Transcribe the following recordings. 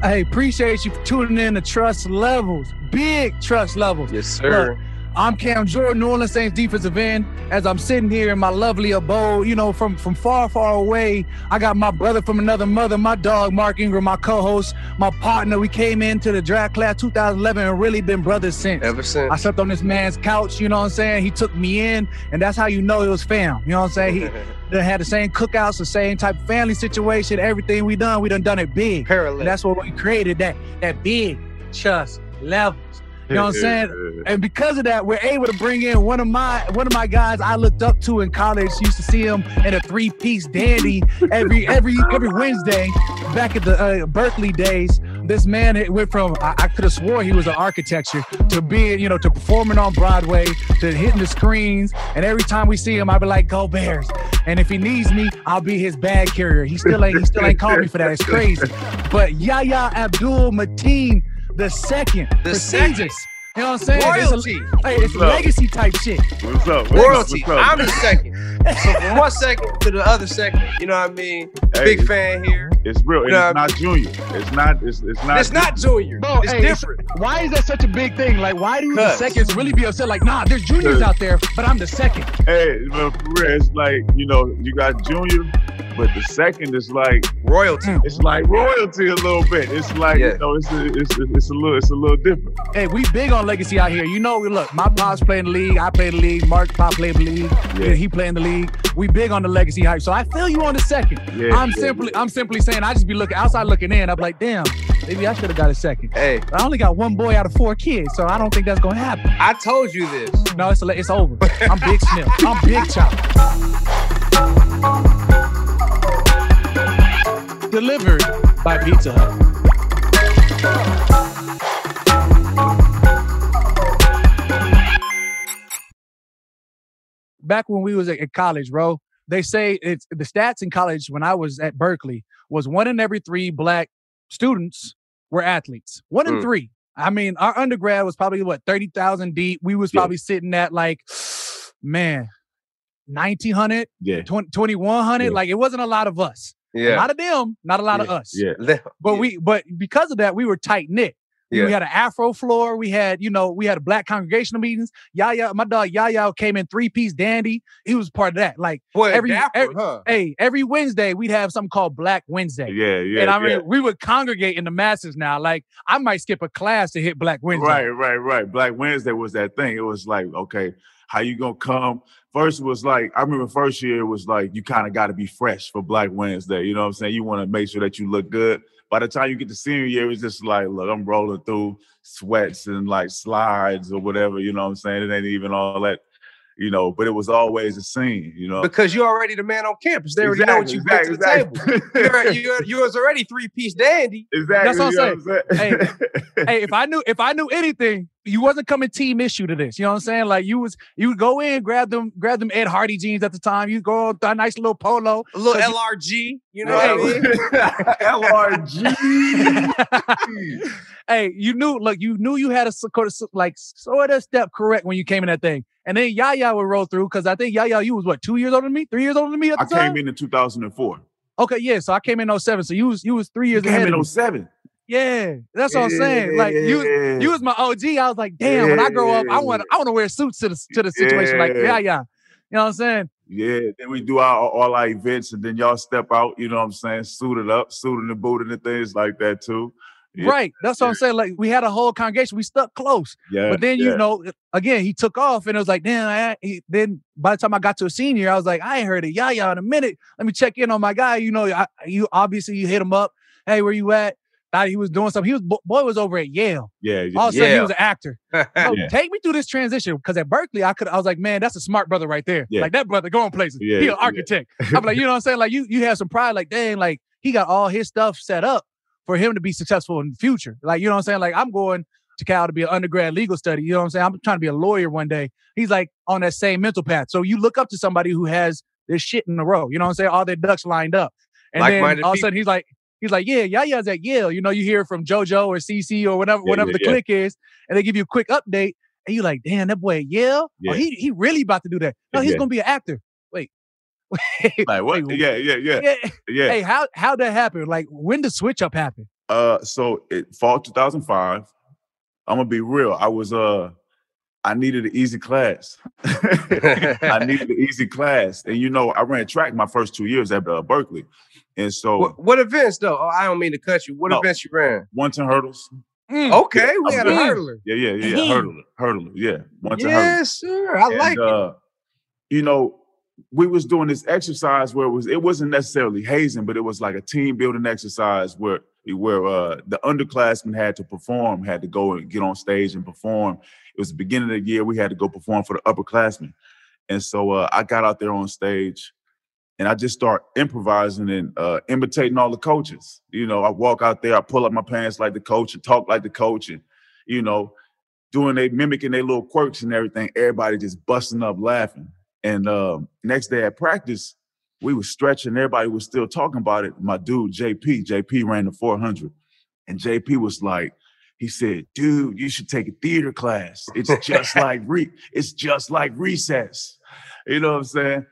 Hey, appreciate you for tuning in to Trust Levels, big trust levels. Yes, sir. Look, I'm Cam Jordan, New Orleans Saints defensive end. As I'm sitting here in my lovely abode, you know, from from far, far away, I got my brother from another mother, my dog Mark Ingram, my co-host, my partner. We came into the draft class 2011 and really been brothers since. Ever since. I slept on this man's couch, you know what I'm saying? He took me in, and that's how you know it was fam. You know what I'm saying? He they had the same cookouts, the same type of family situation. Everything we done, we done done it big. Parallel. And that's what we created that that big trust levels. You know what I'm saying? And because of that, we're able to bring in one of my one of my guys I looked up to in college. Used to see him in a three piece dandy every every every Wednesday back at the uh, Berkeley days. This man it went from I, I could have swore he was an architecture to being you know to performing on Broadway to hitting the screens. And every time we see him, I be like, "Go Bears!" And if he needs me, I'll be his bag carrier. He still ain't he still ain't called me for that. It's crazy. But Yahya Abdul Mateen the second The prestigious. second. You know what I'm saying? Royalty. It's, a, hey, it's legacy type shit. What's up? Royalty. Up? What's up? I'm the second. So from one second to the other second, you know what I mean? Hey, Big fan here. It's real. It's Nah. not junior. It's not. It's, it's not. It's not junior. Bro, it's hey, different. Why is that such a big thing? Like, why do the seconds really be upset? Like, nah, there's juniors out there, but I'm the second. Hey, but for real, it's like you know, you got junior, but the second is like Royalty. Mm. it's like royalty a little bit. It's like Yeah. you know, it's a, it's a, it's a little it's a little different. Hey, we big on legacy out here. You know, look, my pops play in the league. I play the league. Mark pop play in the league. Yeah. Yeah. He play in the league. We big on the legacy hype. So I feel you on the second. Yeah, I'm yeah, simply, I'm simply saying, I just be looking outside looking in. I'm like, damn, maybe I should have got a second. Hey, I only got one boy out of four kids, so I don't think that's gonna happen. I told you this. No, it's it's over. I'm big snip. I'm big chop. Delivered by Pizza Hut. Back when we was at college, bro, they say it's the stats in college when I was at Berkeley was one in every three black students were athletes. One in Mm. three. I mean, our undergrad was probably what thirty thousand deep. We was Yeah. probably sitting at like, man, nineteen hundred, Yeah, twenty one hundred. Yeah. Like it wasn't a lot of us. A Yeah. lot of them, not a lot of us. yeah. But Yeah. we, but because of that, we were tight knit. Yeah. We had an Afro floor. We had, you know, we had a black congregational meetings. Yaya, my dog Yaya came in three piece dandy. He was part of that. Like, Boy, every- dapper, every- huh? hey, every Wednesday we'd have something called Black Wednesday. Yeah, yeah, and I mean, yeah. we would congregate in the masses now. Like, I might skip a class to hit Black Wednesday. Right, right, right. Black Wednesday was that thing. It was like, okay, how you gonna come? First was like, I remember first year it was like you kind of got to be fresh for Black Wednesday. You know what I'm saying? You want to make sure that you look good. By the time you get to senior year, it's just like, look, I'm rolling through sweats and like slides or whatever. You know what I'm saying? It ain't even all that, you know. But it was always a scene. You know. Because you're already the man on campus. They already know what you bring to the table. You're, you're, you was already three piece dandy. Exactly. That's what I'm know what I'm saying? hey, if I knew if I knew anything, you wasn't coming team issue to this. You know what I'm saying? Like you was you would go in, grab them, grab them Ed Hardy jeans at the time. You go a nice little polo. A little LRG. You know what I mean? LRG. hey, you knew, look, you knew you had a sort of like sort of step correct when you came in that thing. And then Yaya would roll through because I think Yaya, you was what, two years older than me? Three years older than me at the I time? came in in 2004. Okay, yeah. So I came in 07. So you was you was three You years came ahead. in of me. 07. Yeah, that's what I'm saying. Like you you was my OG. I was like, damn, when I grow up, I want I want to wear suits to the to the situation. Like, Yeah. yeah, yeah. You know what I'm saying? Yeah, then we do our all our events, and then y'all step out. You know what I'm saying? Suited up, suited and booted and things like that too. Yeah. Right. That's what I'm saying. Like we had a whole congregation. We stuck close. Yeah, But then yeah. you know, again, he took off, and it was like, damn. I, he, then by the time I got to a senior, I was like, I ain't heard of Yaya in a minute. Let me check in on my guy. You know, I, you obviously you hit him up. Hey, where you at? Thought he was doing something. He was boy was over at Yale. yeah, yeah. All of a sudden, he was an actor. Yeah. Take me through this transition because at Berkeley, I could. I was like, man, that's a smart brother right there. Yeah. Like that brother going places. Yeah, he an architect. I'm like, you know what I'm saying? Like you, you have some pride. Like, dang, like he got all his stuff set up for him to be successful in the future. Like, you know what I'm saying? Like I'm going to Cal to be an undergrad legal study. You know what I'm saying? I'm trying to be a lawyer one day. He's like on that same mental path. So you look up to somebody who has this shit in a row. You know what I'm saying? All their ducks lined up. And then Like-minded all of a sudden he's like, he's like, yeah, Yaya's at Yale. You know, you hear from JoJo or CC or whatever, Yeah, whatever yeah, the yeah. click is, and they give you a quick update. And you're like, damn, that boy at Yale? Yeah. Oh, he he really about to do that. No, he's gonna be an actor. Wait. like what? Wait, Yeah, yeah, yeah, yeah. Hey, how how'd that happen? Like when the switch up happen? Uh, so it fall 2005. I'm gonna be real. I was uh, I needed an easy class. I needed an easy class, and you know, I ran track my first two years at uh, Berkeley, and so what, what, events though? Oh, I don't mean to cut you. What no, events you ran? One ten hurdles. Mm. Okay, yeah, we had a hurdler. Yeah, yeah, yeah, yeah. hurdler, hurdler. Yeah, one ten yes, hurdler. sir. I and, like uh, it. You know, we was doing this exercise where it was it wasn't necessarily hazing, but it was like a team building exercise where where uh, the underclassmen had to perform, had to go and get on stage and perform. It was the beginning of the year. We had to go perform for the upperclassmen, and so uh, I got out there on stage, and I just start improvising and uh, imitating all the coaches. You know, I walk out there, I pull up my pants like the coach and talk like the coach, and you know, doing they mimicking their little quirks and everything. Everybody just busting up laughing. And uh, next day at practice, we were stretching. Everybody was still talking about it. My dude, JP, JP ran the 400. And JP was like, he said, dude, you should take a theater class. It's just like re- it's just like recess. You know what I'm saying?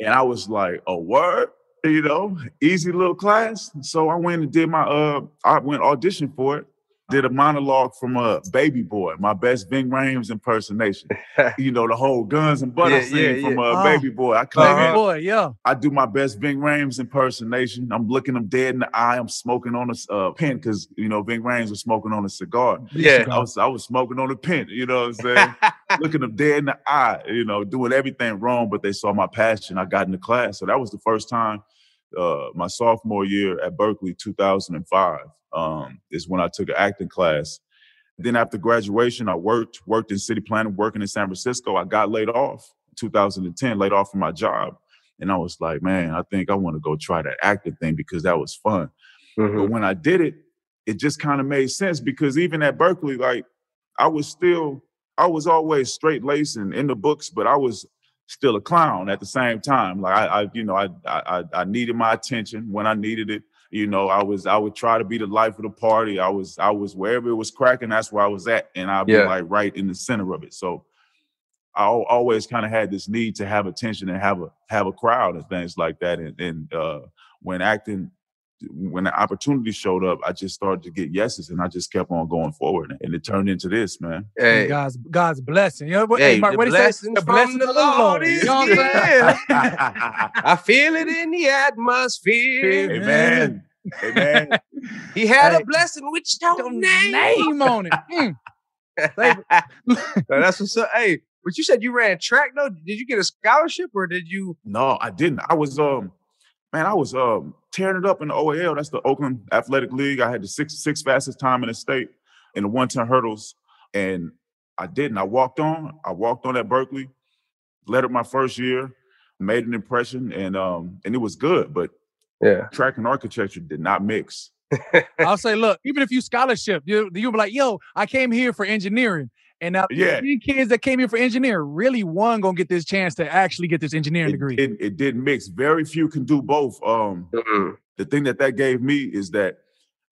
And I was like, a word? You know, easy little class. So I went and did my uh I went audition for it did a monologue from a uh, Baby Boy, my best Ving Rhames impersonation. you know, the whole guns and butter yeah, scene yeah, from a uh, oh, Baby Boy. I claim uh-huh. Boy, yeah. I do my best Ving Rhames impersonation. I'm looking them dead in the eye. I'm smoking on a uh, pen because you know Ving Rhames was smoking on a cigar. Yeah, I was I was smoking on a pen. You know what I'm saying? looking them dead in the eye. You know, doing everything wrong, but they saw my passion. I got in the class, so that was the first time. Uh, my sophomore year at Berkeley, 2005 um, is when I took an acting class. Then after graduation, I worked, worked in city planning, working in San Francisco. I got laid off 2010, laid off from my job. And I was like, man, I think I want to go try that acting thing because that was fun. Mm-hmm. But when I did it, it just kind of made sense because even at Berkeley, like I was still, I was always straight laced and in the books, but I was still a clown at the same time. Like I, I you know, I, I I needed my attention when I needed it. You know, I was I would try to be the life of the party. I was I was wherever it was cracking, that's where I was at, and I'd be like right in the center of it. So I always kind of had this need to have attention and have a have a crowd and things like that. And, and uh, when acting, when the opportunity showed up, I just started to get yeses, and I just kept on going forward, and it turned into this, man. Hey, God's God's blessing. You know what? Hey, Mark, the what blessing the blessing the Lord, Lord is you know here. I feel it in the atmosphere. Amen. Amen. he had hey, a blessing which don't name, name on it. Mm. that's what's up. Hey, but you said you ran track though. Did you get a scholarship or did you? No, I didn't. I was um, man, I was um tearing it up in the OAL. That's the Oakland Athletic League. I had the six six fastest time in the state in the one ten hurdles, and I didn't. I walked on. I walked on at Berkeley, led it my first year, made an impression, and um, and it was good. But yeah. Track and architecture did not mix. I'll say, look, even if you scholarship, you you'll be like, yo, I came here for engineering. And now yeah. three kids that came here for engineering, really one gonna get this chance to actually get this engineering it, degree. It, it did mix. Very few can do both. Um, mm-hmm. The thing that that gave me is that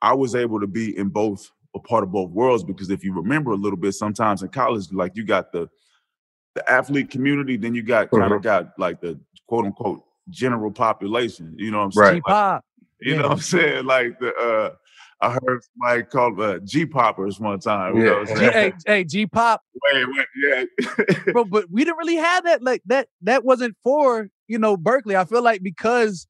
I was able to be in both, a part of both worlds. Because if you remember a little bit, sometimes in college, like you got the the athlete community, then you got kind of mm-hmm. got like the quote unquote general population. You know what I'm saying? Right. Like, you yeah. know what I'm saying? Like the uh I heard somebody called uh, G poppers one time. You yeah. know G, hey, hey, G pop. Wait, wait, yeah. Bro, but we didn't really have that. Like that, that wasn't for, you know, Berkeley. I feel like because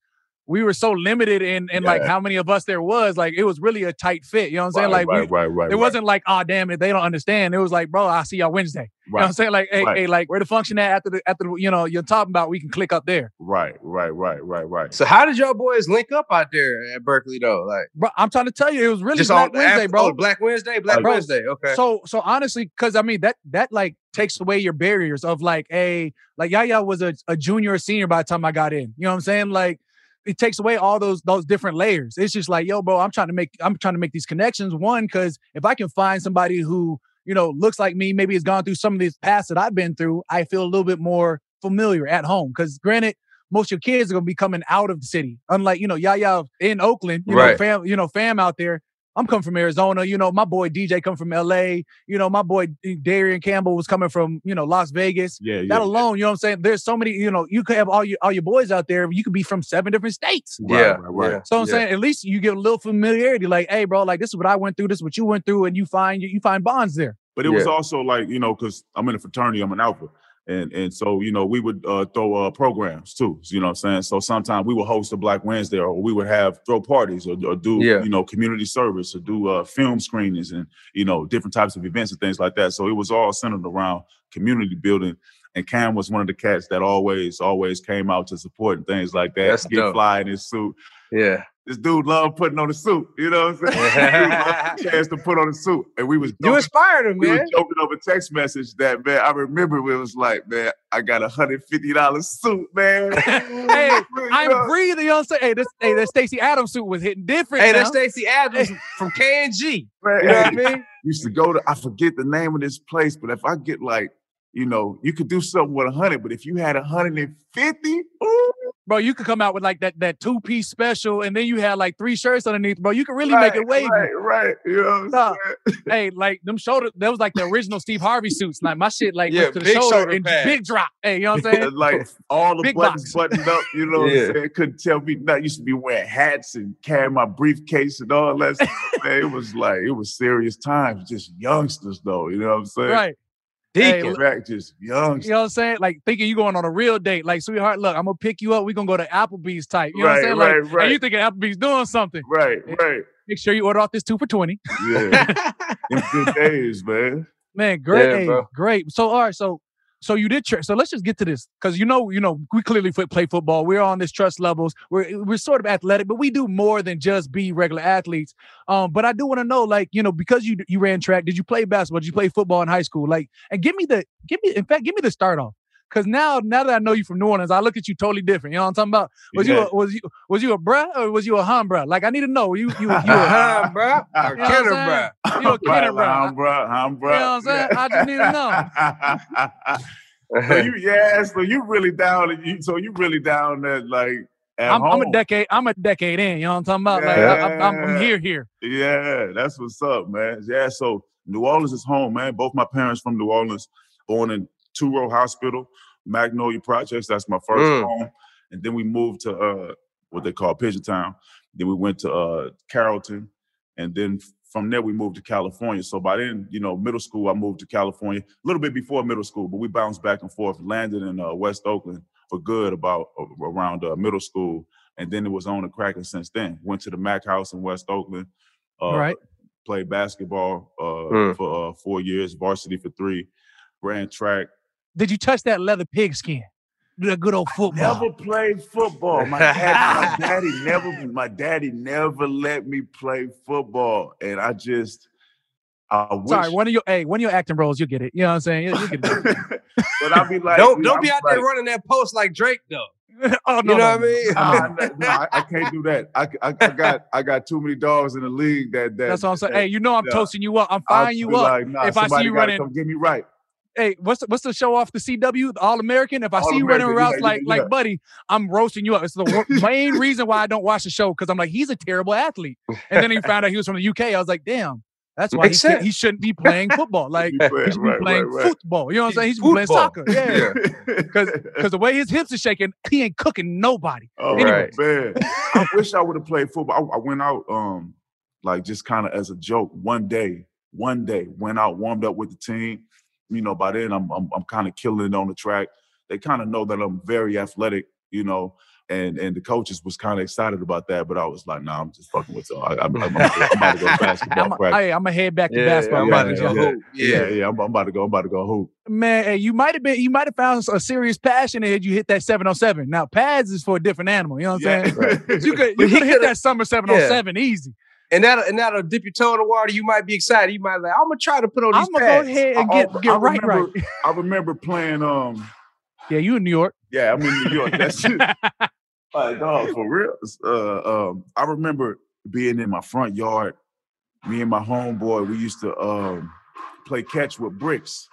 we were so limited in in yeah. like how many of us there was. Like it was really a tight fit. You know what I'm saying? Right, like right, we, right, right. It right. wasn't like, oh damn it, they don't understand. It was like, bro, I'll see y'all Wednesday. You know what I'm saying? Like, hey, hey, like where the function at after the after the, you know you're talking about, we can click up there. Right, right, right, right, right. So how did y'all boys link up out there at Berkeley though? Like, bro, I'm trying to tell you, it was really just Black Wednesday, after, bro. Oh, Black Wednesday, Black bro, Wednesday. Okay. So so honestly, because I mean that that like takes away your barriers of like a like Yaya was a, a junior or senior by the time I got in. You know what I'm saying? Like it takes away all those those different layers. It's just like, yo, bro, I'm trying to make I'm trying to make these connections. One, because if I can find somebody who you know looks like me, maybe has gone through some of these paths that I've been through, I feel a little bit more familiar at home. Because granted, most of your kids are gonna be coming out of the city. Unlike you know, Yaya in Oakland, you right. know, fam, you know, fam out there. I'm coming from Arizona. You know, my boy DJ come from LA. You know, my boy Darian Campbell was coming from, you know, Las Vegas. Yeah, yeah. That alone, you know what I'm saying? There's so many, you know, you could have all your all your boys out there. You could be from seven different states. Yeah, right, right. yeah. So I'm Yeah. saying at least you get a little familiarity, like, hey, bro, like this is what I went through, this is what you went through, and you find you you find bonds there. But it was also like, you know, because I'm in a fraternity, I'm an alpha. And and so, you know, we would uh, throw uh, programs too. You know what I'm saying? So sometimes we would host a Black Wednesday or we would have throw parties or, or do, Yeah. you know, community service or do uh, film screenings and, you know, different types of events and things like that. So it was all centered around community building. And Cam was one of the cats that always, always came out to support and things like that. That's Get dope. fly in his suit. Yeah. This dude loved putting on a suit. You know what I'm saying? Dude loved chance to put on a suit. And we was You inspired him, we man. were joking over text message that man. I remember it was like, man, I got a hundred fifty dollars suit, man. Hey, I'm know, breathing. You know what I'm saying? Hey, this hey, that Stacy Adams suit was hitting different. Hey, now. that's Stacy Adams from K and G. man, You know what I mean? Used to go to. I forget the name of this place, but if I get like, you know, you could do something with a hundred, but if you had a hundred and fifty, ooh, bro, you could come out with like that that two piece special, and then you had like three shirts underneath, bro. You could really make it wavy. Right, right. You know what Nah. I'm saying? Hey, like them shoulder, that was like the original Steve Harvey suits. Like my shit, like Yeah, to the big shoulder, shoulder and pads. big drop. Hey, you know what I'm saying? like all the Big buttons box. buttoned up, you know what Yeah. I'm saying? Couldn't tell me nothing. Used to be wearing hats and carrying my briefcase and all that. stuff. Man, it was like it was serious times. Just youngsters though, you know what I'm saying? right. Hey, Deacon. Back just youngsters. You know what I'm saying? Like thinking you going on a real date. Like, sweetheart, look, I'm gonna pick you up. We're gonna go to Applebee's type. You know what I'm Right, saying? Like, right, right. and you thinking Applebee's doing something. Right, right. Make sure you order off this two for 20. Yeah. Good days, man. Man, great, Yeah, hey, great. So, all right, so so you did tra- so let's just get to this because you know, you know, we clearly play football. We're on this trust levels. We're we're sort of athletic, but we do more than just be regular athletes. Um, but I do want to know, like, you know, because you you ran track, did you play basketball? Did you play football in high school? Like, and give me the give me, in fact, give me the start off. Cause now, now that I know you from New Orleans, I look at you totally different. You know what I'm talking about? Was you a, was you was you a bruh or was you a hum bruh? Like I need to know. You you you a, bro. Or You know what I'm Kenner, saying? bro. you a Kenner bruh? I'm bro. I'm. You know what I'm saying? I just need to know. so you, yeah, so you really down, you, so you really down there, like I'm, I'm a decade. I'm a decade in. You know what I'm talking about? Like I, I'm, I'm here, here. Yeah, that's what's up, man. Yeah, so New Orleans is home, man. Both my parents from New Orleans, born in Touro Hospital, Magnolia Projects. That's my first Mm. home. And then we moved to uh, what they call Pigeon Town. Then we went to uh, Carrollton, and then from there we moved to California. So by then, you know, middle school, I moved to California a little bit before middle school, but we bounced back and forth. Landed in uh, West Oakland for good about uh, around uh, middle school, and then it was on the cracking since then. Went to the Mac House in West Oakland. Uh, Right. Played basketball uh, Mm. for uh, four years, varsity for three. Ran track. Did you touch that leather pigskin? The good old football. Never played football. My daddy, my daddy never, my daddy never let me play football, and I just, I wish. Sorry, one of your hey, one of your acting roles, you get it. You know what I'm saying? You, you get it. but I'll be like, Don't don't know, be I'm out there running that post like Drake though. oh no, You know no, what I mean? Nah, no, no, I, I can't do that. I, I, I got I got too many dogs in the league that that. That's what I'm saying. that- Hey, you know I'm yeah. toasting you up. I'm firing you up. Like, nah, if I see you gotta running- come get me right. Hey, what's the, what's the show off the CW? The All American. If I see you running yeah, like yeah, yeah. like Buddy, I'm roasting you up. It's the main reason why I don't watch the show because I'm like he's a terrible athlete. And then he found out he was from the UK. I was like, damn, that's why he, Makes should, sense. he shouldn't be playing football. Like He he playing, should be right, playing right, right. football. You know what I'm saying? He should be playing soccer. Yeah. Because because the way his hips are shaking, he ain't cooking nobody. Oh Right. man, I wish I would have played football. I, I went out, um, like just kind of as a joke. One day, one day, went out, warmed up with the team. You know, by then I'm I'm, I'm kind of killing it on the track. They kind of know that I'm very athletic. You know, and and the coaches was kind of excited about that. But I was like, nah, I'm just fucking with y'all. I, I'm, I'm, about to- I'm about to go to basketball I'm, practice. hey, I'm gonna head back to Yeah, basketball. I'm yeah, to go yo. hoop. yeah, Yeah. yeah, I'm, I'm about to go. I'm about to go hoop. Man, hey, you might have been, you might have found a serious passion had you hit that 707. Now, pads is for a different animal. You know what I'm saying? Yeah. You could, you could hit coulda- that summer 707 easy. And that'll and that'll dip your toe in the water. You might be excited. You might like, I'm gonna try to put on this. I'm gonna pads. go ahead and get I- get I right, right. remember- I remember playing. Um, Yeah, you in New York. yeah, I'm in New York. That's it. Like, dog, for real. Uh, um, I remember being in my front yard. Me and my homeboy, we used to um, play catch with bricks.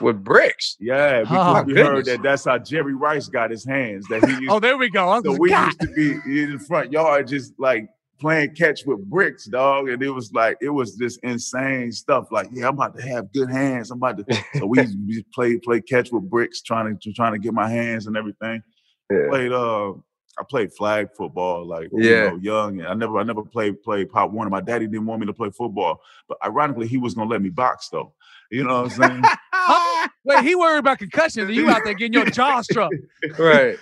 with bricks. Yeah, Oh, because my we heard that that's how Jerry Rice got his hands. That he used. Oh, there we go. I was so we God. used to be in the front yard, just like playing catch with bricks, dog. And it was like, it was this insane stuff. Like, yeah, I'm about to have good hands. I'm about to. So we, we played play catch with bricks, trying to trying to get my hands and everything. Yeah. Played uh I played flag football, like Yeah. you know, young. And I never I never played played pop one. My daddy didn't want me to play football. But ironically, he was gonna let me box though. You know what I'm saying? Wait, he worried about concussions, and you out there getting your jaw struck, right.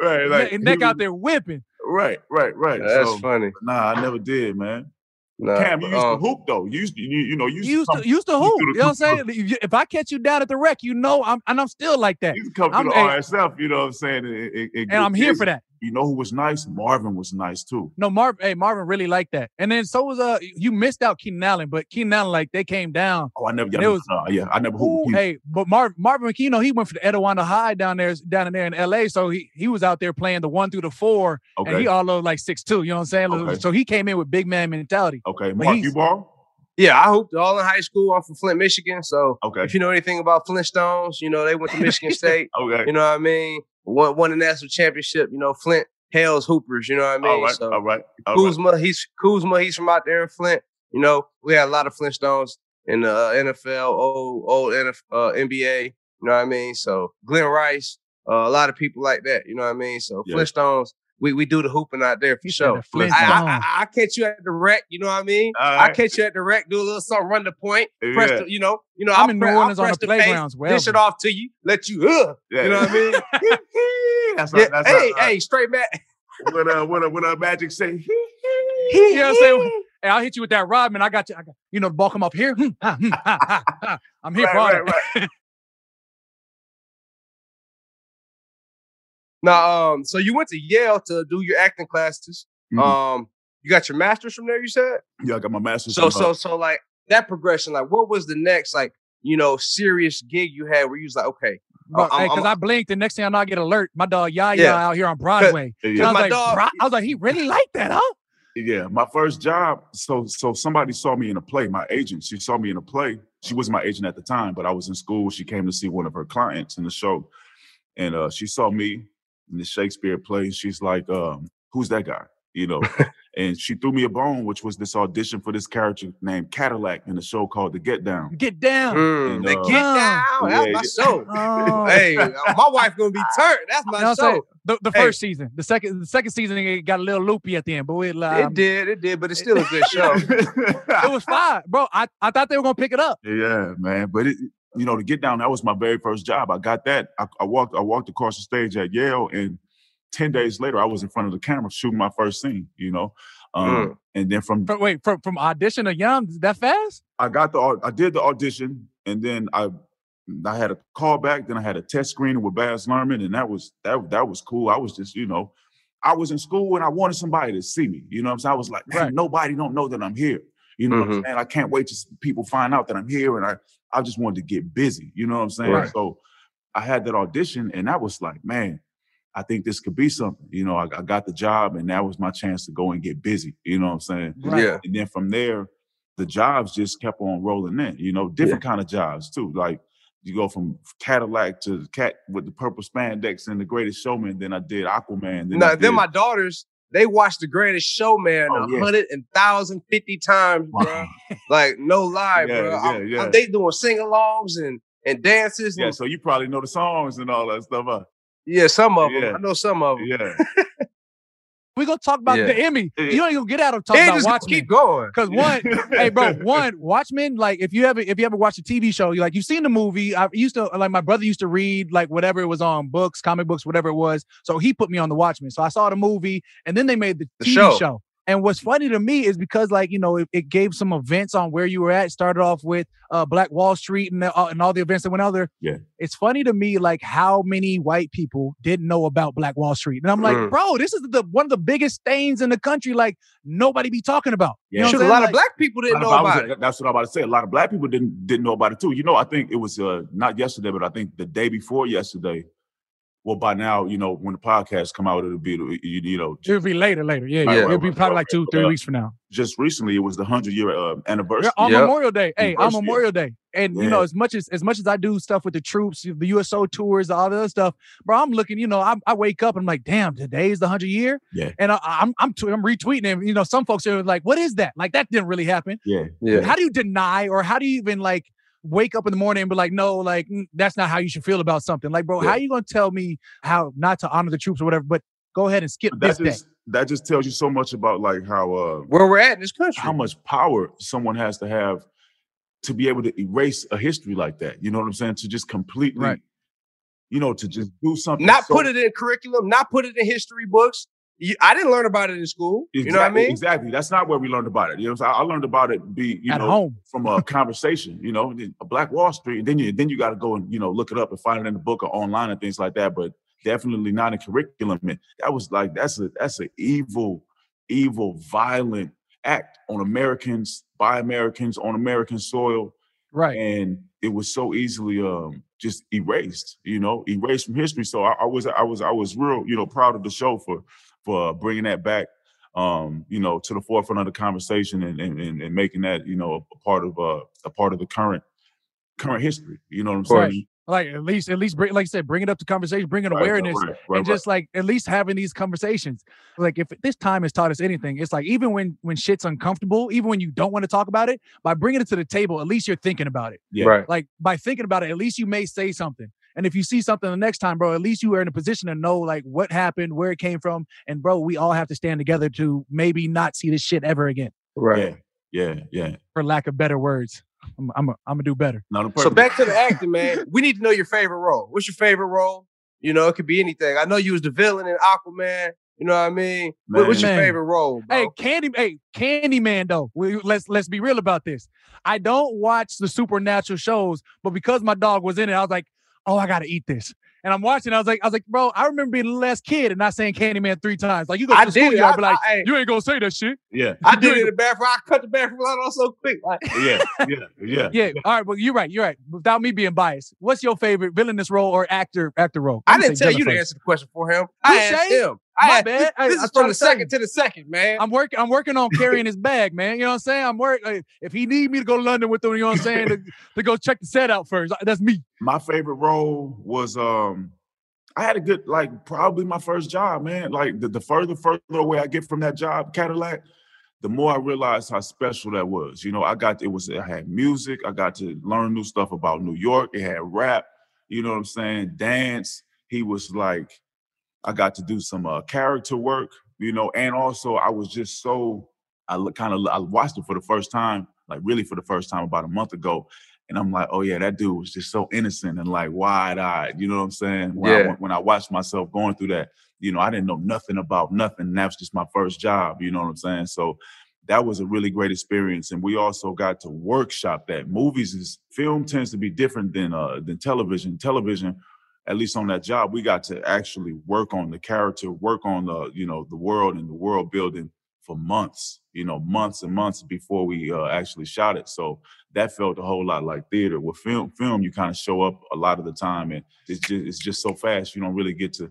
right, like and neck he out there whipping. Right, right, right. That's so, funny. nah, I never did, man. Nah, Cam, you used um, to hoop though. You used to, you, you know, you used, You used to, to used to you hoop. threw You know what I'm saying? If I catch you down at the rec, you know I'm and I'm still like that. you come I'm- to the RSF. You know what I'm saying? And, and- and And I'm here for that. You know who was nice? Marvin was nice too. No, Marvin. Hey, Marvin really liked that. And then so was uh, you missed out Keenan Allen, but Keenan Allen like they came down. Oh, I never. And Yeah, it was- uh, yeah, I never Ooh. He- hey, but Marv, Marvin McKee, you know, he went for the Etiwanda High down there, down in there in L.A. So he he was out there playing the one through the four, and okay, he all over like six two. You know what I'm saying? Okay. So he came in with big man mentality. okay. but Mark, you ball? yeah, I hooped all in high school. I'm from Flint, Michigan. So Okay, if you know anything about Flintstones, you know they went to Michigan State. okay. You know what I mean? Won won the national championship. You know Flint Hell's Hoopers. You know what I mean? all right, so all right, all right. Kuzma, he's Kuzma. He's from out there in Flint. You know, we had a lot of Flintstones in the uh, NFL, old old NF, uh, NBA. You know what I mean? So Glen Rice, uh, a lot of people like that. You know what I mean? So Yeah. Flintstones, we we do the hooping out there for sure. the I, I, I, catch you at the rec. You know what I mean? All I catch you at the rec, do a little something, run the point, press the, you know, you know. I'm I'll in New pre- I'll Orleans on the pace, playgrounds. dish it off to you, let you, uh, Yeah. you know what I mean? that's yeah, that's hey, uh, hey, straight back. what uh, what uh, what uh, Magic say? You know what I'm saying? Hey, I'll hit you with that rod, man. I got you. I got, you know, the ball come up here. Hmm, ha, hmm, ha, ha, ha. I'm here for all right, right, right. Now, um, so you went to Yale to do your acting classes. Mhm. Um, you got your master's from there. You said Yeah, I got my master's. so. in, So uh, so like that progression. Like, what was the next like you know serious gig you had where you was like, okay, I'm- hey, I blinked, and next thing I know, I get alert. My dog Yaya Yeah. out here on Broadway. yeah, I was my like, dog- I was like, he really like that, huh? Yeah, my first job. So so somebody saw me in a play. My agent, she saw me in a play. She wasn't my agent at the time, but I was in school. She came to see one of her clients in the show, and uh, she saw me in the Shakespeare play. She's like, um, "Who's that guy?" You know, and she threw me a bone, which was this audition for this character named Cadillac in a show called The Get Down. Get down. mm, And, the uh, get down. That's yeah, my yeah. show. Oh. hey, uh, my wife gonna be turned. That's my know what I'm show. The, the Hey. first season, the second, the second season, it got a little loopy at the end, but it, um, it did, it did, but it's still a good show. it was fine, bro. I, I thought they were gonna pick it up. Yeah, man. But it, you know, to get down, that was my very first job. I got that. I, I walked, I walked across the stage at Yale, and ten days later, I was in front of the camera shooting my first scene. You know, um, Mm. and then from From, wait, from from audition to young that fast? I got the, I did the audition, and then I, I had a call back. Then I had a test screening with Baz Luhrmann, and that was that that was cool. I was just, you know, I was in school and I wanted somebody to see me. You know what I'm saying? I was like, man, Right. nobody don't know that I'm here. You know what I'm Mhm. saying? I can't wait to people find out that I'm here, and I I just wanted to get busy. You know what I'm saying? Right. So I had that audition, and that was like, man, I think this could be something. You know, I, I got the job, and that was my chance to go and get busy. You know what I'm saying? Right. Yeah. And then from there, the jobs just kept on rolling in. You know, different kind of jobs too. Like you go from Cadillac to Cat with the purple spandex and the Greatest Showman. Then I did Aquaman. Then Now, I then my daughters, they watched The Greatest Showman Oh, a yeah. hundred and thousand fifty times, bro. Like no lie, Yeah, bro. yeah, I'm- yeah. I'm- they doing sing-alongs and and dances. yeah, and- so you probably know the songs and all that stuff. Huh? yeah, some of them. I know some of them. Yeah, We're gonna talk about Yeah. the Emmy. You don't even get out of talking They about Watchmen. keep going. Because one, hey, bro, one Watchmen. Like, if you ever if you ever watch a TV show, you like you've seen the movie. I used to like my brother used to read like whatever it was on books, comic books, whatever it was. So he put me on the Watchmen. So I saw the movie, and then they made the, The TV show. show. And what's funny to me is because like you know it, it gave some events on where you were at. It started off with uh, Black Wall Street and uh, and all the events that went out there. Yeah. it's funny to me like how many white people didn't know about Black Wall Street, and I'm like, Mm. bro, this is the one of the biggest stains in the country. Like nobody be talking about. You know Yeah. what Shoot, I'm a lot saying? of black people didn't know I was- about it. That's what I'm about to say. A lot of black people didn't didn't know about it too. You know, I think it was uh, not yesterday, but I think the day before yesterday well, by now, you know, when the podcast come out, it'll be, you, you know, it'll be later, later. Yeah, Right, yeah. right, it'll be right, probably right, like two, three Uh, weeks from now. just recently it was the hundred year uh, anniversary. Yeah, on Yep. Memorial Day. Hey, on Memorial Day. And you know, as much as as much as I do stuff with the troops, the USO tours, all the other stuff, bro, I'm looking, you know, I, I wake up and I'm like, damn, today's the hundred year. Yeah. And I, I'm I'm t- I'm retweeting and you know, some folks are like, what is that? Like that didn't really happen. Yeah, Yeah. How do you deny or how do you even like wake up in the morning and be like, no, like that's not how you should feel about something? Like, bro, Yeah. how you gonna tell me how not to honor the troops or whatever, but go ahead and skip But this that day? just that just tells you so much about like how uh Where we're at in this country. how much power someone has to have to be able to erase a history like that. You know what I'm saying? To just completely, Right. you know, to just do something. not so- put it in curriculum, not put it in history books. You, I didn't learn about it in school. You know what I Exactly- mean? Exactly. That's not where we learned about it. You know, I'm? I learned about it be you At know home. from a conversation. You know, a Black Wall Street, and then you then you got to go and you know look it up and find it in the book or online and things like that. But definitely not in curriculum. And that was like that's a that's an evil, evil, violent act on Americans by Americans on American soil Right. and it was so easily um just erased you know erased from history so I, I was i was i was real you know proud of the show for for bringing that back um you know to the forefront of the conversation and and, and, and making that you know a part of uh a part of the current current history you know what i'm course. saying Like at least, at least bring, like you said, bring it up to conversation, bring it Right, right, awareness, right, right, and just like at least having these conversations. Like if this time has taught us anything, it's like even when when shit's uncomfortable, even when you don't want to talk about it, by bringing it to the table, at least you're thinking about it. Yeah. Right. Like by thinking about it, at least you may say something. And if you see something the next time, bro, at least you are in a position to know like what happened, where it came from, and bro, we all have to stand together to maybe not see this shit ever again, Right. yeah yeah yeah for lack of better words. I'm I'm I'm gonna do better. now the So back to the acting, man. We need to know your favorite role. What's your favorite role? You know, it could be anything. I know you was the villain in Aquaman. You know what I mean? What- What's your Man. favorite role, bro? Hey, Candy, hey, Candyman though. We, let's let's be real about this. I don't watch the supernatural shows, but because my dog was in it, I was like, oh, I gotta eat this. And I'm watching. I was like, I was like, bro, I remember being little last kid and not saying Candyman three times. Like you go to I the did schoolyard, I- be like, I- you ain't gonna say that shit. yeah I did it in the bathroom. I cut the bathroom out on so quick. Like, yeah yeah yeah Yeah. All right. Well, you're right. You're right. Without me being biased, what's your favorite villainous role or actor actor role? I I'm gonna didn't say tell you to answer the question for him. I asked him. I My bad. This, I- this I is tried from the to second to the second, man. I'm working. I'm working on carrying his bag, man. You know what I'm saying? I'm working. if he need me to go to London with him, you know what I'm saying, to, to go check the set out first. That's me. my favorite role was um I had a good like probably my first job, man. Like the, the further further away I get from that job, Cadillac, the more I realized how special that was. You know, I got it was I had music, I got to learn new stuff about New York, it had rap, you know what I'm saying, dance. He was like, I got to do some uh, character work, you know, and also I was just so I kind of I watched it for the first time, like really for the first time about a month ago, and I'm like, oh yeah, that dude was just so innocent and like wide eyed. You know what I'm saying? When, I, Yeah. when I watched myself going through that, you know, I didn't know nothing about nothing. That was just my first job. You know what I'm saying? So that was a really great experience. And we also got to workshop that. Movies is film tends to be different than uh than television. Television, at least on that job, we got to actually work on the character, work on the you know the world and the world building for months. You know, months and months before we uh, actually shot it. So that felt a whole lot like theater. With film, film, you kind of show up a lot of the time, and it's just it's just so fast. You don't really get to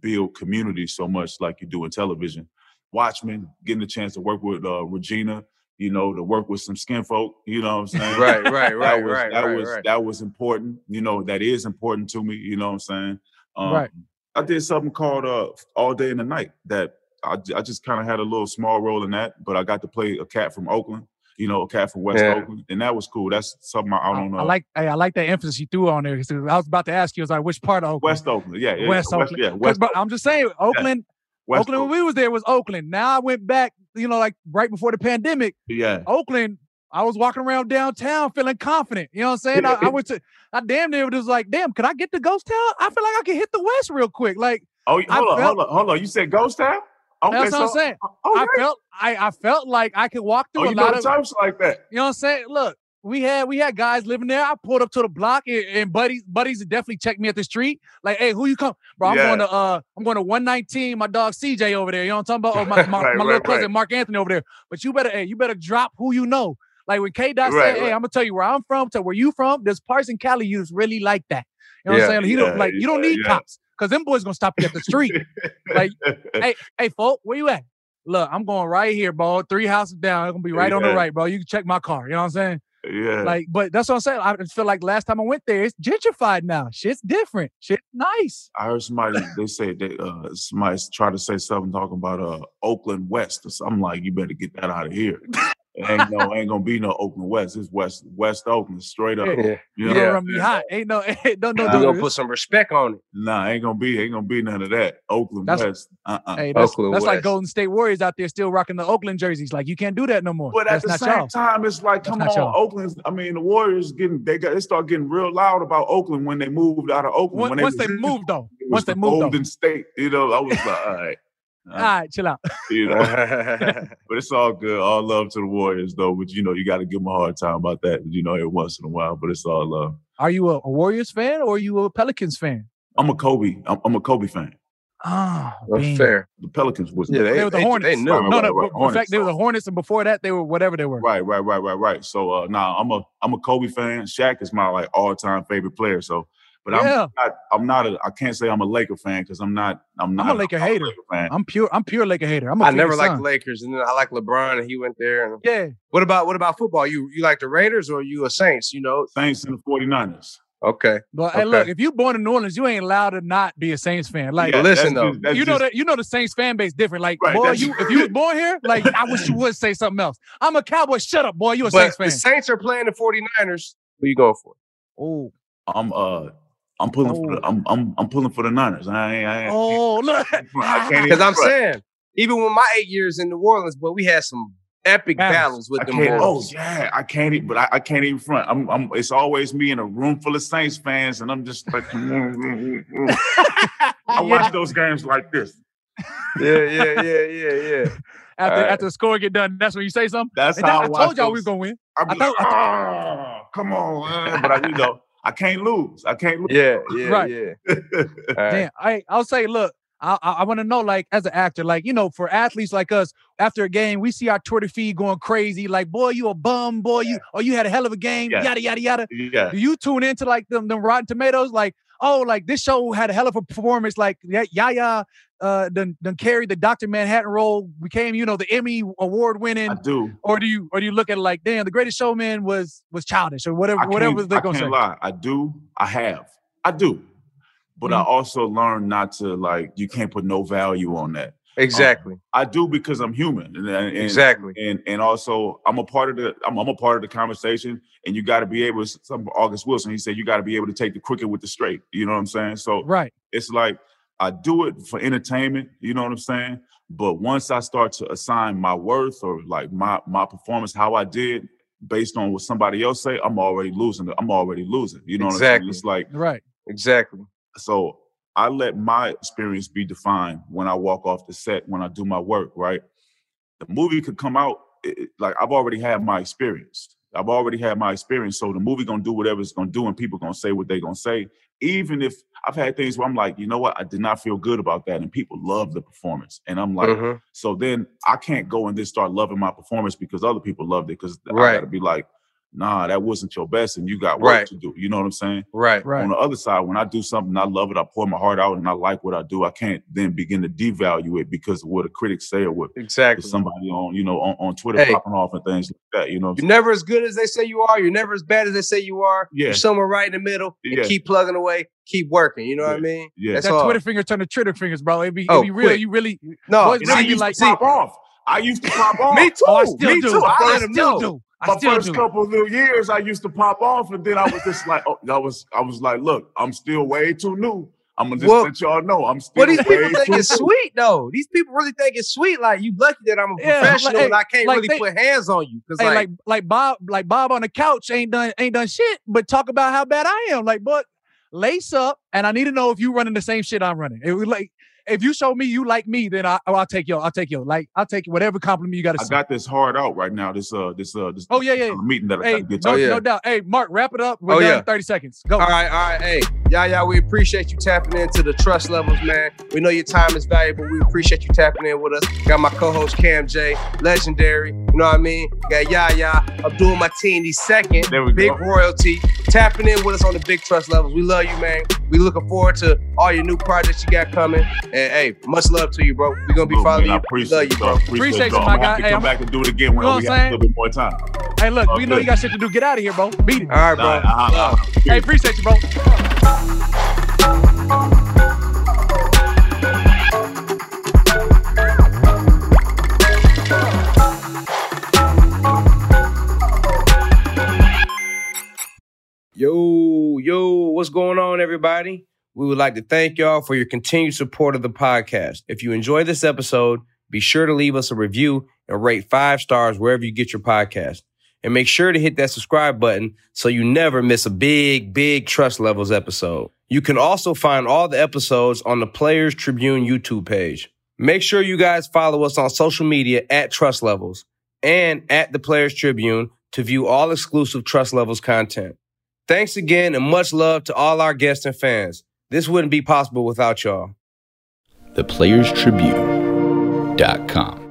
build community so much like you do in television. Watchmen, getting the chance to work with uh, Regina, you know, to work with some skin folk. You know what I'm saying? right, right, that right, was right, that right, was right. that was important. You know, that is important to me. You know what I'm saying? Um, Right. I did something called uh, All Day in the Night that I, I just kind of had a little small role in that, but I got to play a cat from Oakland. You know, a cat from West Yeah. Oakland, and that was cool. That's something I, I don't know. I like. I, I like that emphasis you threw on there. 'cause I was about to ask you, I was like, which part of Oakland? West Oakland. Yeah, yeah, West yeah, Oakland. yeah, West, I'm just saying, Oakland. West Oakland when we was there was Oakland. Now I went back. You know, like right before the pandemic, Yeah, Oakland. I was walking around downtown feeling confident. You know what I'm saying? I, I went to. I damn near was like, damn, can I get to Ghost Town? I feel like I can hit the West real quick. Like Oh, I hold on, felt- hold on, hold on. You said Ghost Town? Okay, that's what I'm saying. Oh, I felt. I I felt like I could walk oh, through you a lot of. times like that. You know what I'm saying? Look, we had we had guys living there. I pulled up to the block and, and buddies buddies definitely checked me at the street. Like, hey, who you come? Bro, I'm Yeah. going to uh I'm going to 119. My dog CJ over there. You know what I'm talking about? Or my, my, Right, my right, little cousin right. Mark Anthony over there. But you better hey, you better drop who you know. Like when K Dot said, Hey. I'm gonna tell you where I'm from, to where you from. There's parts in Cali you just really like that. You know what I'm saying? He yeah, don't like you don't need yeah. cops. because them boys gonna stop you at the street. like, hey, hey, folk, where you at? Look, I'm going right here, bro. Three houses down. I'm gonna be right on the right, bro. You can check my car. You know what I'm saying? Yeah. Like, but that's what I'm saying. I feel like last time I went there, it's gentrified now. Shit's different. Shit's nice. I heard somebody they say they uh somebody try to say something talking about uh Oakland West or something. Like, you better get that out of here. It ain't no ain't gonna be no Oakland West. It's West West Oakland straight up. Yeah. Yeah. You You know? don't Yeah. run me hot. Ain't no, ain't, don't no. Nah. We're do gonna put some respect on it. Nah, ain't gonna be ain't gonna be none of that. Oakland That's- West. Uh uh Hey, that's, Oakland that's like Golden State Warriors out there still rocking the Oakland jerseys. Like you can't do that no more. But at that's the not same y'all. time, it's like, That's come not on, y'all. Oakland's. I mean, the Warriors getting they got they start getting real loud about Oakland when they moved out of Oakland. Once, when once was- they moved though. it was Once they the moved though. Golden State. You know, I was like, all right, All right, chill out. you know. But it's all good. All love to the Warriors, though. But you know, you got to give them a hard time about that. You know, every once in a while. But it's all love. Are you a, a Warriors fan or are you a Pelicans fan? I'm a Kobe. I'm, I'm a Kobe fan. Ah, Well, bean. fair. The Pelicans was Yeah, They were the they, Hornets. They knew. Right, No, right, no. right, but In fact, they were the Hornets, and before that, they were whatever they were. right, right, right, right, right. So uh nah, I'm a I'm a Kobe fan. Shaq is my like all time favorite player. So, but I'm not. I'm not. A, I can't say I'm a Laker fan because I'm not. I'm not. I'm a Laker hater. fan. I'm pure. I'm pure Laker hater. I'm a I never liked the Lakers, and then I like LeBron, and he went there. And Yeah, what about what about football? You you like the Raiders or you a Saints? You know? Saints and the 49ers. Okay. but hey, look, if you born in New Orleans, you ain't allowed to not be a Saints fan. Like Yeah, listen, though. just- you know just- that you know the Saints fan base different. Like, Right, boy, you if you was born here, like I wish you would say something else. I'm a Cowboy. Shut up, boy. You a But Saints fan. the Saints are playing the 49ers. Who you going for? oh, I'm uh. I'm pulling for the. Oh. I'm I'm I'm pulling for the Niners. I ain't. I ain't oh, look. I can't even Because I'm saying, even with my eight years in New Orleans, but we had some epic Battles. battles with them oh yeah, I can't even, but I, I can't even front. I'm, I'm, it's always me in a room full of Saints fans, and I'm just like, mm, mm, mm, I watch those games like this. Yeah, yeah, yeah, yeah, yeah. After Alright. after the score get done, that's when you say something. That's And how that- I I, told y'all we those. was gonna win. I'm I like, thought- "Ah, come on, man." but I, you know, I can't lose. I can't lose. Yeah, yeah, Right. yeah. All right. Damn, I I'll say, look, I I, I want to know, like, as an actor, like, you know, for athletes like us, after a game, we see our Twitter feed going crazy, like, boy, you a bum, boy, you or oh, you had a hell of a game, Yeah. yada yada yada. yeah, Do you tune into like them them Rotten Tomatoes, like, oh, like this show had a hell of a performance, like Yaya uh done, done carried the Dr. Manhattan role, became, you know, the Emmy award winning, I do. or do you or do you look at it like, damn, the greatest showman was was childish or whatever, whatever they're I gonna can't say. lie. I do. I have. I do. But I Mhm. also learned not to like. You can't put no value on that. Um, exactly. I do because I'm human, and, and Exactly. and and also I'm a part of the I'm, I'm a part of the conversation, and you got to be able. to Some August Wilson, he said you got to be able to take the crooked with the straight. You know what I'm saying? So Right. it's like I do it for entertainment. You know what I'm saying? But once I start to assign my worth or like my my performance, how I did based on what somebody else say, I'm already losing. I'm already losing. You know what I'm Exactly. saying? It's like Right. Exactly. so I let my experience be defined when I walk off the set, when I do my work, right? The movie could come out it- like I've already had my experience. I've already had my experience. So the movie gonna do whatever it's gonna do, and people gonna say what they gonna say. Even if I've had things where I'm like, you know what, I did not feel good about that, and people love the performance, and I'm like, Mhm. so then I can't go and then start loving my performance because other people loved it. Because I Right. gotta be like, nah, that wasn't your best, and you got work Right. to do. You know what I'm saying? Right. Right. On the other side, when I do something, I love it, I pour my heart out, and I like what I do. I can't then begin to devalue it because of what a critic say or what Exactly. somebody on, you know, on, on Twitter Hey. popping off and things like that. You know, You're never as good as they say you are. You're never as bad as they say you are. Yeah. You're somewhere right in the middle. And Yeah. keep plugging away. Keep working. You know what I mean? Yeah. That's that all. Twitter finger turn to Twitter fingers, bro. It'd be, Oh, it'd be real. quick. You really, No, Boys And I really used like- to pop off. I used to pop off. me too. oh, I still me do. too. I, I still know. do. I My still first do. couple of little years, I used to pop off, and then I was just like, oh, I was, I was like, look, I'm still way too new. I'm gonna just Well, let y'all know I'm still But these way people think it's new. sweet though. These people really think it's sweet. Like you lucky that I'm a Yeah, professional hey, and I can't like really they- put hands on you. Cause Hey, like, like, like Bob, like Bob on the couch ain't done ain't done shit, but talk about how bad I am. Like, but lace up, and I need to know if you running the same shit I'm running. It was like if you show me you like me, then I, oh, I'll take you. I'll take you. Like I'll take whatever compliment you got to I say. got this hard out right now. This uh, this uh, this Oh yeah, yeah. meeting that I Hey, gotta get to. no, Oh, yeah. no doubt. Hey, Mark, wrap it up. We're Oh, done yeah. in 30 seconds. Go. all right, all right, hey, Yeah, yeah, we appreciate you tapping into the trust levels, man. We know your time is valuable. We appreciate you tapping in with us. Got my co-host Cam J, legendary. You know what I mean? Got Yaya, Abdul Martini second, There we big go. royalty, tapping in with us on the big trust levels. We love you, man. We looking forward to all your new projects you got coming. And hey, much love to you, bro. We're gonna be following man, I you. We appreciate love you, bro. Appreciate you, you, I'm my have guy. to Hey, come I'm- back and do it again when You know we have a little bit more time. Hey, look, Oh, we know you got shit to do. Get out of here, bro. Beat it. All right, bro. Nah. Hey, appreciate you, bro. Yo, yo, what's going on, everybody? We would like to thank y'all for your continued support of the podcast. If you enjoy this episode, be sure to leave us a review and rate five stars wherever you get your podcast. And make sure to hit that subscribe button so you never miss a big, big Trust Levels episode. You can also find all the episodes on the Players Tribune YouTube page. Make sure you guys follow us on social media at Trust Levels and at the Players Tribune to view all exclusive Trust Levels content. Thanks again and much love to all our guests and fans. This wouldn't be possible without y'all. thePlayersTribune.com.